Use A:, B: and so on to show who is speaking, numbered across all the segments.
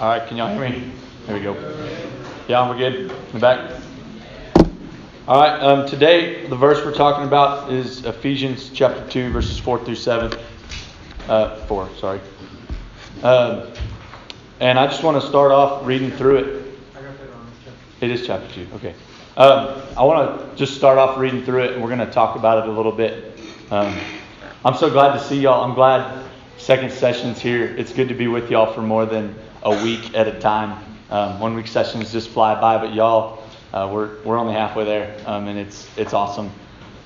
A: All right, can y'all hear me? There we go. Yeah, we're good. The back. All right. Um, today, the verse we're talking about is Ephesians chapter two, verses four through seven. Uh, four, sorry. Um, and I just want to start off reading through it. It is chapter two. Okay. Um, I want to just start off reading through it, and we're going to talk about it a little bit. Um, I'm so glad to see y'all. I'm glad second session's here. It's good to be with y'all for more than a week at a time. Um, one week sessions just fly by, but y'all, uh, we're we're only halfway there, um, and it's it's awesome.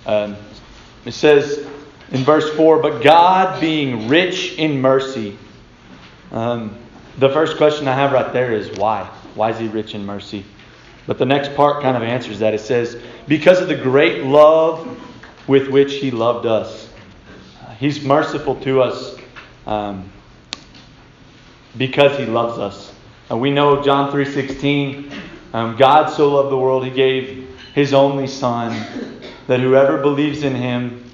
A: Um, it says in verse four, but God being rich in mercy. Um, the first question I have right there is why? Why is He rich in mercy? But the next part kind of answers that. It says, because of the great love with which He loved us. He's merciful to us um, because he loves us. And we know John 3:16, um, God so loved the world he gave his only son that whoever believes in him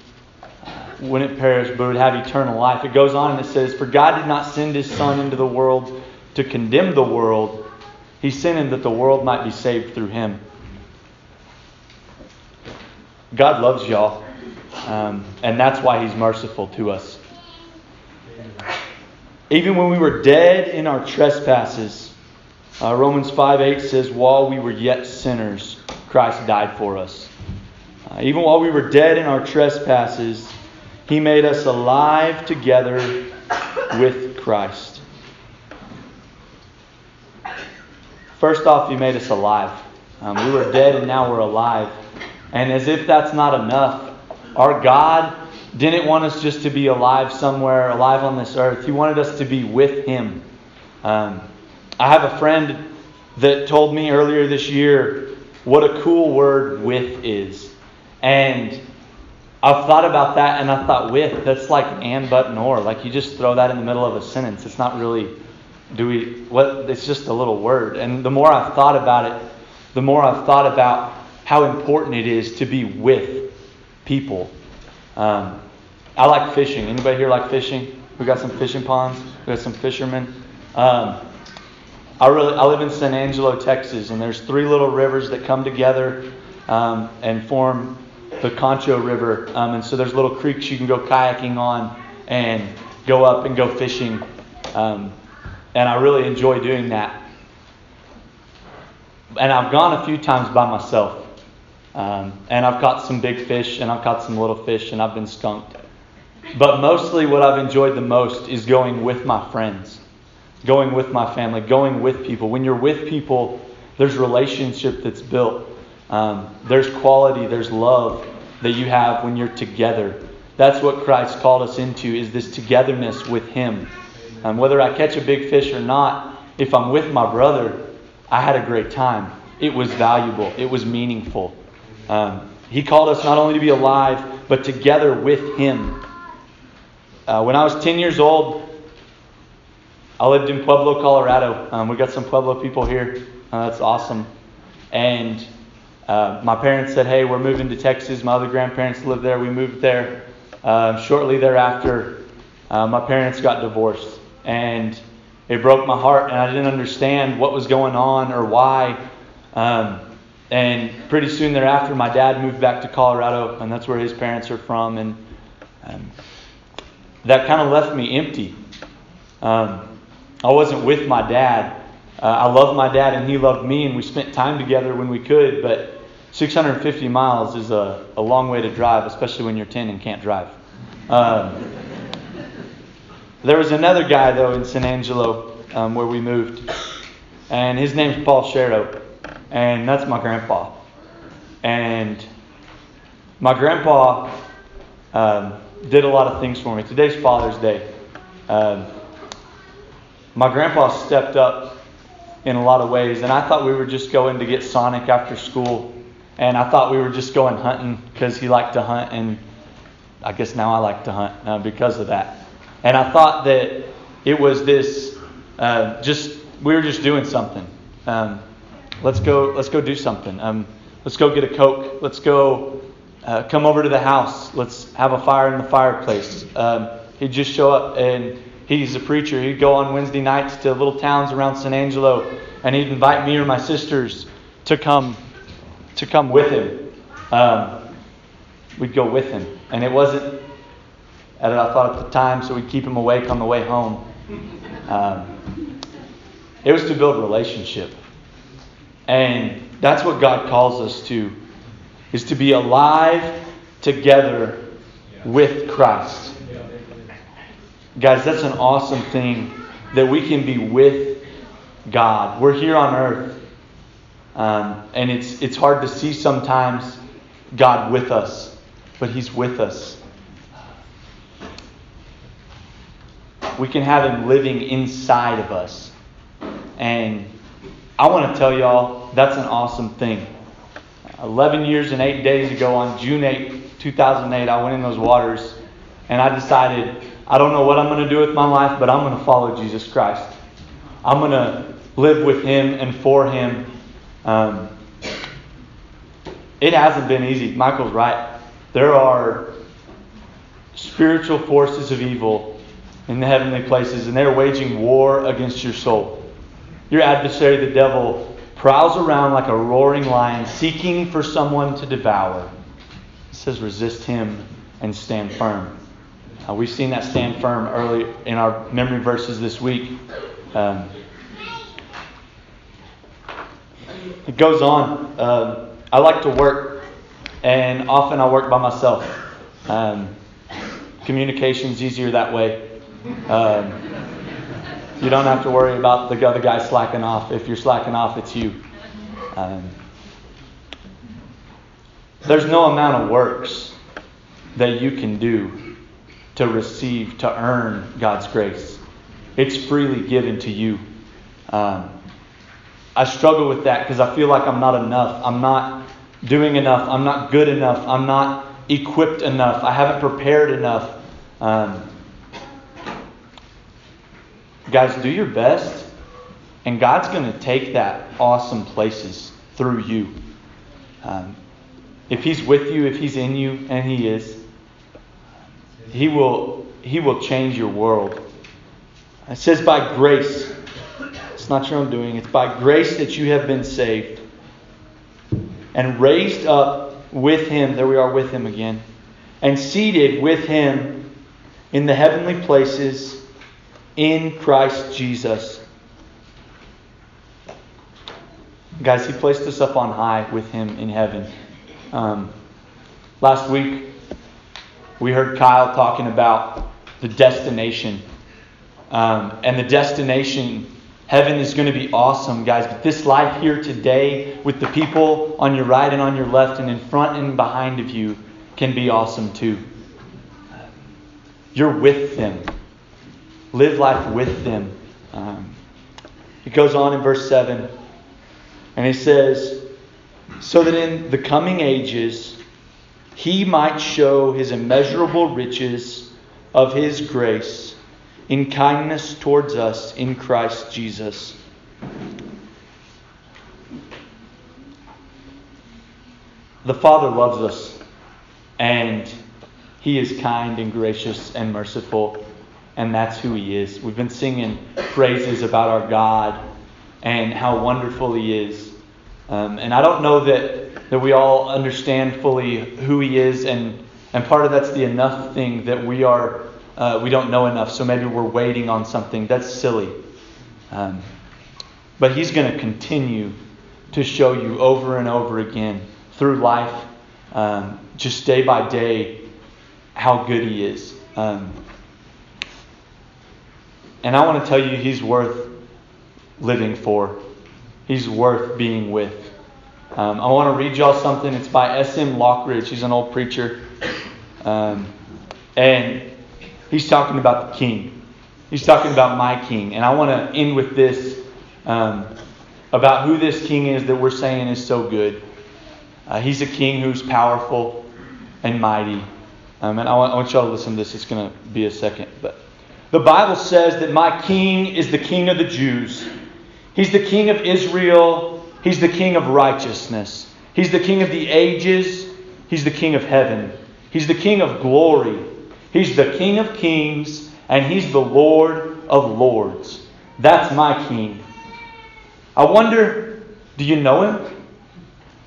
A: wouldn't perish but would have eternal life. It goes on and it says, "For God did not send his son into the world to condemn the world, he sent him that the world might be saved through him." God loves y'all. Um, and that's why he's merciful to us. Even when we were dead in our trespasses, uh, Romans 5 8 says, While we were yet sinners, Christ died for us. Uh, even while we were dead in our trespasses, he made us alive together with Christ. First off, he made us alive. Um, we were dead and now we're alive. And as if that's not enough, our God didn't want us just to be alive somewhere, alive on this earth. He wanted us to be with Him. Um, I have a friend that told me earlier this year what a cool word with is. And I've thought about that and I thought with, that's like and, but, nor. Like you just throw that in the middle of a sentence. It's not really, do we, what, it's just a little word. And the more I've thought about it, the more I've thought about how important it is to be with people. Um, I like fishing. Anybody here like fishing? We got some fishing ponds. We got some fishermen. Um, I really I live in San Angelo, Texas, and there's three little rivers that come together um, and form the Concho River. Um, and so there's little creeks you can go kayaking on and go up and go fishing. Um, and I really enjoy doing that. And I've gone a few times by myself. Um, and I've caught some big fish and I've caught some little fish and I've been skunked. But mostly what I've enjoyed the most is going with my friends, going with my family, going with people. When you're with people, there's relationship that's built. Um, there's quality, there's love that you have when you're together. That's what Christ called us into is this togetherness with Him. Um, whether I catch a big fish or not, if I'm with my brother, I had a great time. It was valuable. It was meaningful. Um, he called us not only to be alive, but together with Him. Uh, when I was 10 years old, I lived in Pueblo, Colorado. Um, we got some Pueblo people here. Uh, that's awesome. And uh, my parents said, hey, we're moving to Texas. My other grandparents lived there. We moved there. Uh, shortly thereafter, uh, my parents got divorced. And it broke my heart, and I didn't understand what was going on or why. Um, and pretty soon thereafter, my dad moved back to Colorado, and that's where his parents are from. And um, that kind of left me empty. Um, I wasn't with my dad. Uh, I loved my dad, and he loved me, and we spent time together when we could. But 650 miles is a, a long way to drive, especially when you're 10 and can't drive. Um, there was another guy, though, in San Angelo um, where we moved, and his name's Paul Sharrow and that's my grandpa. And my grandpa um, did a lot of things for me. Today's Father's Day. Um, my grandpa stepped up in a lot of ways, and I thought we were just going to get Sonic after school, and I thought we were just going hunting because he liked to hunt, and I guess now I like to hunt uh, because of that. And I thought that it was this uh, just we were just doing something. Um, Let's go. Let's go do something. Um, let's go get a coke. Let's go. Uh, come over to the house. Let's have a fire in the fireplace. Um, he'd just show up and he's a preacher. He'd go on Wednesday nights to little towns around San Angelo, and he'd invite me or my sisters to come to come with him. Um, we'd go with him, and it wasn't. I thought at the time, so we'd keep him awake on the way home. Um, it was to build relationship, and that's what God calls us to: is to be alive together with Christ. Guys, that's an awesome thing that we can be with God. We're here on earth. Um, and it's, it's hard to see sometimes God with us, but He's with us. We can have Him living inside of us. And I want to tell y'all that's an awesome thing. 11 years and 8 days ago, on June 8, 2008, I went in those waters and I decided I don't know what I'm going to do with my life, but I'm going to follow Jesus Christ. I'm going to live with Him and for Him. Um, it hasn't been easy. Michael's right. There are spiritual forces of evil in the heavenly places, and they're waging war against your soul. Your adversary, the devil, prowls around like a roaring lion, seeking for someone to devour. It says, resist him and stand firm. Uh, we've seen that stand firm early in our memory verses this week. Um, it goes on. Uh, I like to work, and often I work by myself. Um, communication's easier that way. Um, you don't have to worry about the other guy slacking off. If you're slacking off, it's you. Um, there's no amount of works that you can do to receive, to earn God's grace. It's freely given to you. Um, I struggle with that because I feel like I'm not enough. I'm not doing enough. I'm not good enough. I'm not equipped enough. I haven't prepared enough. Um, guys, do your best, and God's going to take that awesome places through you. Um, if He's with you, if He's in you, and He is, he will, he will change your world. It says, by grace. It's not your own doing, it's by grace that you have been saved and raised up with him. There we are with him again. And seated with him in the heavenly places in Christ Jesus. Guys, he placed us up on high with him in heaven. Um, last week, we heard Kyle talking about the destination. Um, and the destination, heaven is going to be awesome, guys. But this life here today, with the people on your right and on your left, and in front and behind of you, can be awesome too. You're with them. Live life with them. Um, it goes on in verse 7, and he says, So that in the coming ages, he might show his immeasurable riches of his grace in kindness towards us in Christ Jesus. The Father loves us, and He is kind and gracious and merciful, and that's who He is. We've been singing praises about our God and how wonderful He is. Um, and I don't know that that we all understand fully who He is, and and part of that's the enough thing that we are uh, we don't know enough, so maybe we're waiting on something. That's silly. Um, but He's going to continue to show you over and over again through life, um, just day by day, how good He is. And I want to tell you, He's worth living for. He's worth being with. Um, I want to read y'all something. It's by S.M. Lockridge. He's an old preacher. Um, and he's talking about the king. He's talking about my king. And I want to end with this um, about who this king is that we're saying is so good. Uh, he's a king who's powerful and mighty. Um, and I want, I want y'all to listen to this. It's going to be a second. But the Bible says that my king is the king of the Jews. He's the king of Israel He's the King of righteousness. He's the King of the ages. He's the King of heaven. He's the King of glory. He's the King of kings and He's the Lord of Lords. That's my King. I wonder do you know Him?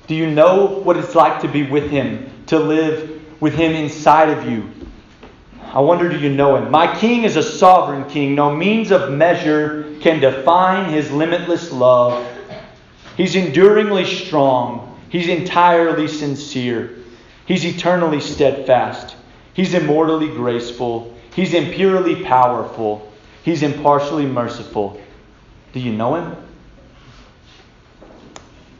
A: Do you know what it's like to be with Him, to live with Him inside of you? I wonder, do you know Him? My King is a sovereign King. No means of measure can define His limitless love. He's enduringly strong. He's entirely sincere. He's eternally steadfast. He's immortally graceful. He's impurely powerful. He's impartially merciful. Do you know Him?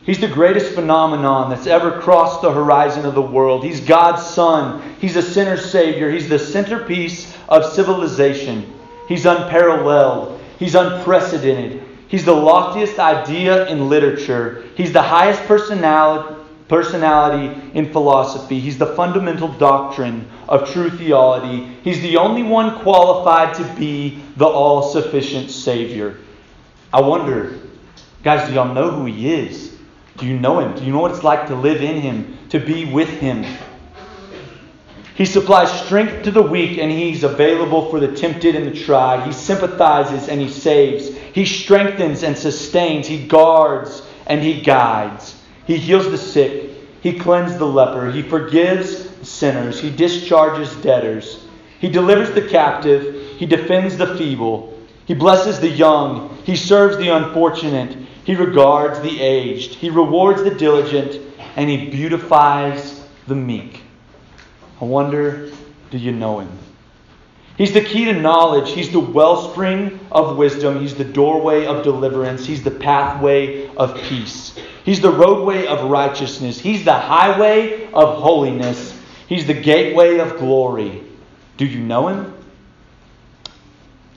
A: He's the greatest phenomenon that's ever crossed the horizon of the world. He's God's Son. He's a sinner's Savior. He's the centerpiece of civilization. He's unparalleled. He's unprecedented. He's the loftiest idea in literature. He's the highest personality, personality in philosophy. He's the fundamental doctrine of true theology. He's the only one qualified to be the all sufficient Savior. I wonder, guys, do y'all know who He is? Do you know Him? Do you know what it's like to live in Him, to be with Him? He supplies strength to the weak and He's available for the tempted and the tried. He sympathizes and He saves. He strengthens and sustains. He guards and He guides. He heals the sick. He cleanses the leper. He forgives sinners. He discharges debtors. He delivers the captive. He defends the feeble. He blesses the young. He serves the unfortunate. He regards the aged, he rewards the diligent, and he beautifies the meek. I wonder, do you know him? He's the key to knowledge. He's the wellspring of wisdom. He's the doorway of deliverance. He's the pathway of peace. He's the roadway of righteousness. He's the highway of holiness. He's the gateway of glory. Do you know him?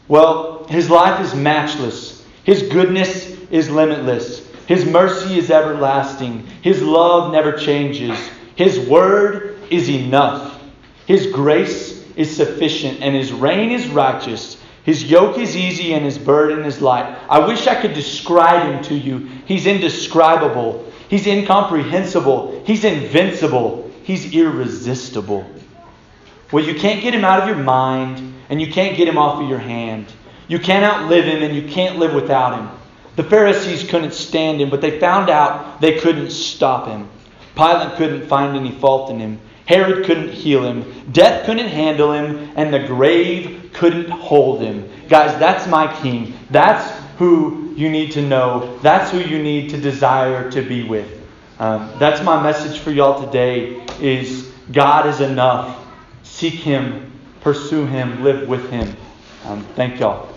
A: Well, his life is matchless. His goodness is limitless. His mercy is everlasting. His love never changes. His word is enough. His grace is sufficient, and His reign is righteous. His yoke is easy, and His burden is light. I wish I could describe Him to you. He's indescribable. He's incomprehensible. He's invincible. He's irresistible. Well, you can't get Him out of your mind, and you can't get Him off of your hand. You can't outlive Him, and you can't live without Him. The Pharisees couldn't stand him, but they found out they couldn't stop him. Pilate couldn't find any fault in him. Herod couldn't heal him. Death couldn't handle him. And the grave couldn't hold him. Guys, that's my king. That's who you need to know. That's who you need to desire to be with. Um, that's my message for y'all today is God is enough. Seek him. Pursue him. Live with him. Um, thank y'all.